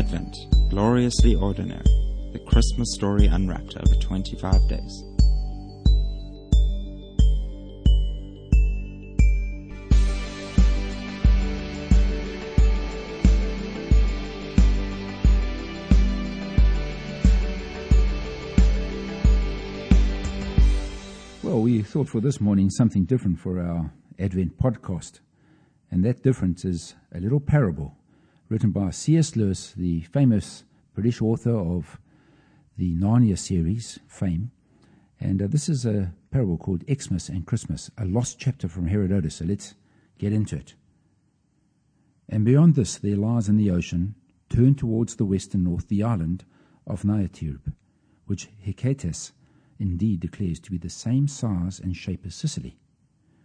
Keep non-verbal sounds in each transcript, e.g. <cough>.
Advent, gloriously ordinary, the Christmas story unwrapped over 25 days. Well, we thought for this morning something different for our Advent podcast. And that difference is a little parable written by C.S. Lewis, the famous British author of the Narnia series, Fame. And uh, this is a parable called Xmas and Christmas, a lost chapter from Herodotus. So let's get into it. And beyond this, there lies in the ocean, turned towards the west and north, the island of Niatirb, which Hecataeus indeed declares to be the same size and shape as Sicily.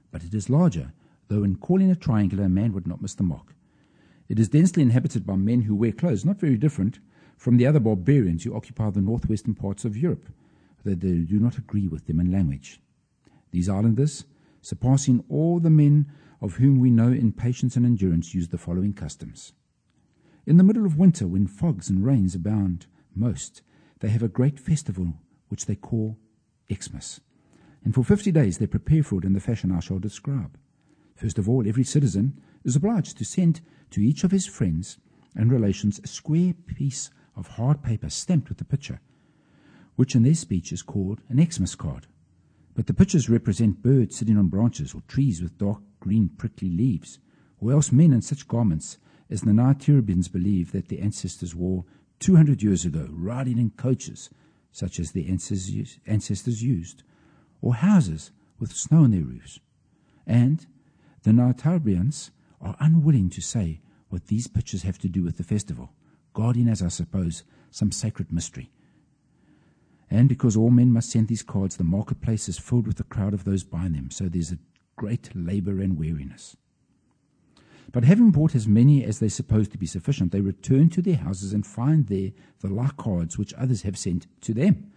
But it is larger, though in calling it triangular, a man would not miss the mark. It is densely inhabited by men who wear clothes not very different from the other barbarians who occupy the northwestern parts of Europe, though they do not agree with them in language. These islanders, surpassing all the men of whom we know in patience and endurance, use the following customs. In the middle of winter, when fogs and rains abound most, they have a great festival which they call Xmas. And for fifty days they prepare for it in the fashion I shall describe. First of all, every citizen is obliged to send to each of his friends and relations a square piece of hard paper stamped with the picture, which in their speech is called an Xmas card. But the pictures represent birds sitting on branches or trees with dark green prickly leaves, or else men in such garments as the Niatirbians believe that their ancestors wore 200 years ago, riding in coaches such as their ancestors used, or houses with snow on their roofs. And the Niatirbians are unwilling to say what these pictures have to do with the festival, guarding, as I suppose, some sacred mystery. And because all men must send these cards, the marketplace is filled with the crowd of those buying them, so there's a great labor and weariness. But having bought as many as they suppose to be sufficient, they return to their houses and find there the like cards which others have sent to them.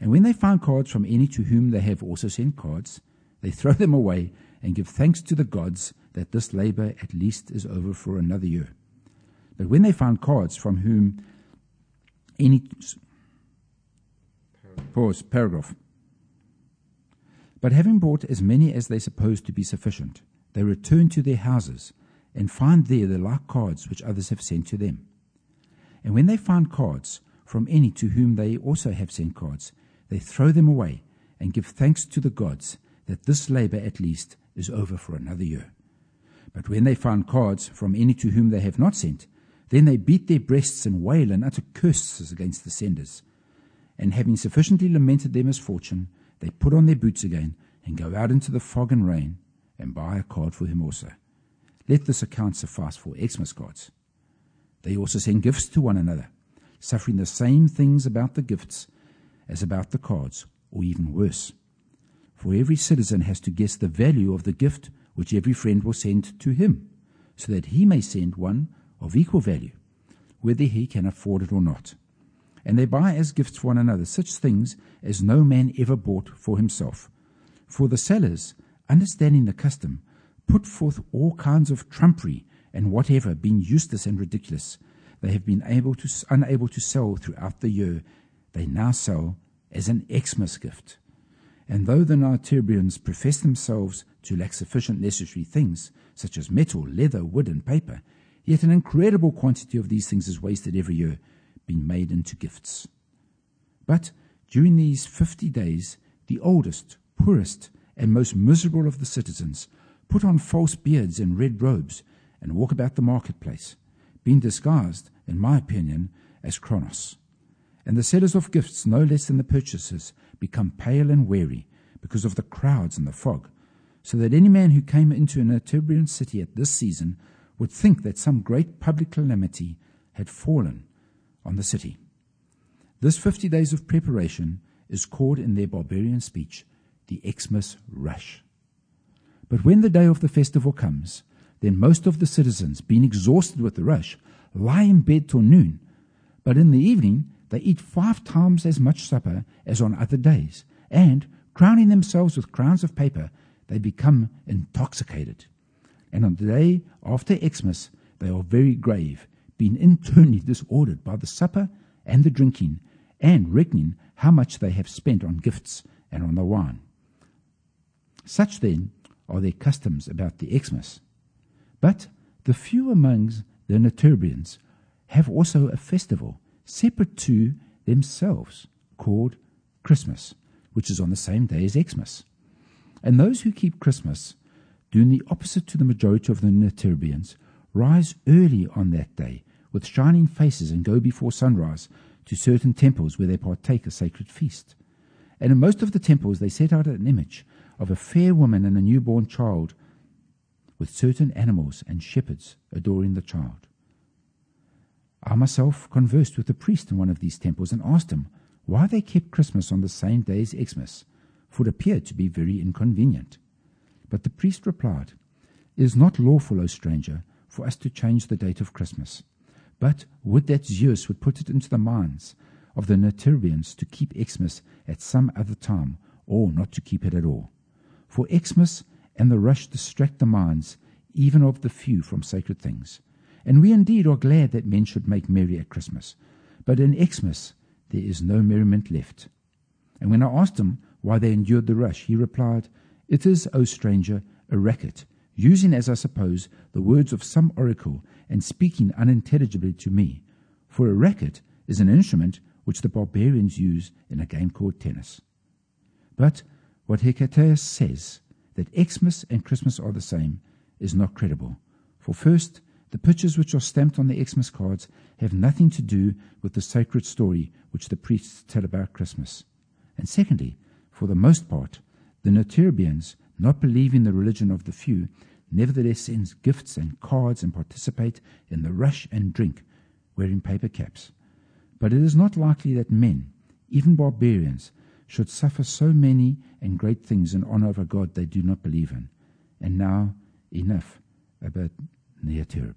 And when they find cards from any to whom they have also sent cards, they <laughs> throw them away and give thanks to the gods that this labor at least is over for another year. But when they find cards from whom any pause paragraph. But having brought as many as they suppose to be sufficient, they return to their houses and find there the like cards which others have sent to them. And when they find cards from any to whom they also have sent cards, they throw them away and give thanks to the gods that this labor at least is over for another year. But when they find cards from any to whom they have not sent, then they beat their breasts and wail and utter curses against the senders. And having sufficiently lamented their misfortune, they put on their boots again and go out into the fog and rain and buy a card for him also. Let this account suffice for Xmas cards. They also send gifts to one another, suffering the same things about the gifts as about the cards, or even worse. For every citizen has to guess the value of the gift which every friend will send to him, so that he may send one of equal value, whether he can afford it or not. And they buy as gifts for one another such things as no man ever bought for himself. For the sellers, understanding the custom, put forth all kinds of trumpery and whatever, being useless and ridiculous, they have been able to, unable to sell throughout the year, they now sell as an Xmas gift. And though the Niatirbians profess themselves to lack sufficient necessary things, such as metal, leather, wood, and paper, yet an incredible quantity of these things is wasted every year, being made into gifts. But during these fifty days, the oldest, poorest, and most miserable of the citizens put on false beards and red robes, and walk about the marketplace, being disguised, in my opinion, as Kronos. And the sellers of gifts, no less than the purchasers, become pale and weary because of the crowds and the fog, so that any man who came into an Niatirbian city at this season would think that some great public calamity had fallen on the city. This fifty days of preparation is called in their barbarian speech the Xmas rush. But when the day of the festival comes, then most of the citizens, being exhausted with the rush, lie in bed till noon. But in the evening, they eat five times as much supper as on other days, and, crowning themselves with crowns of paper, they become intoxicated. And on the day after Xmas, they are very grave, being internally disordered by the supper and the drinking, and reckoning how much they have spent on gifts and on the wine. Such then are their customs about the Xmas. But the few among the Naturians have also a festival separate to themselves called Christmas, which is on the same day as Xmas. And those who keep Christmas, doing the opposite to the majority of the Naturians, rise early on that day with shining faces and go before sunrise to certain temples where they partake a sacred feast. And in most of the temples they set out an image of a fair woman and a newborn child with certain animals and shepherds adoring the child. I myself conversed with a priest in one of these temples and asked him why they kept Christmas on the same day as Xmas, for it appeared to be very inconvenient. But the priest replied, It is not lawful, O stranger, for us to change the date of Christmas. But would that Zeus would put it into the minds of the Naturians to keep Xmas at some other time, or not to keep it at all. For Xmas and the rush distract the minds even of the few from sacred things. And we indeed are glad that men should make merry at Christmas. But in Xmas there is no merriment left. And when I asked him why they endured the rush, he replied, It is, O stranger, a racket, using, as I suppose, the words of some oracle and speaking unintelligibly to me. For a racket is an instrument which the barbarians use in a game called tennis. But what Hecataeus says, that Xmas and Christmas are the same, is not credible. For first, the pictures which are stamped on the Xmas cards have nothing to do with the sacred story which the priests tell about Christmas. And secondly, for the most part, the Naturians, not believing the religion of the few, nevertheless sends gifts and cards and participate in the rush and drink, wearing paper caps. But it is not likely that men, even barbarians, should suffer so many and great things in honor of a God they do not believe in. And now, enough about ned til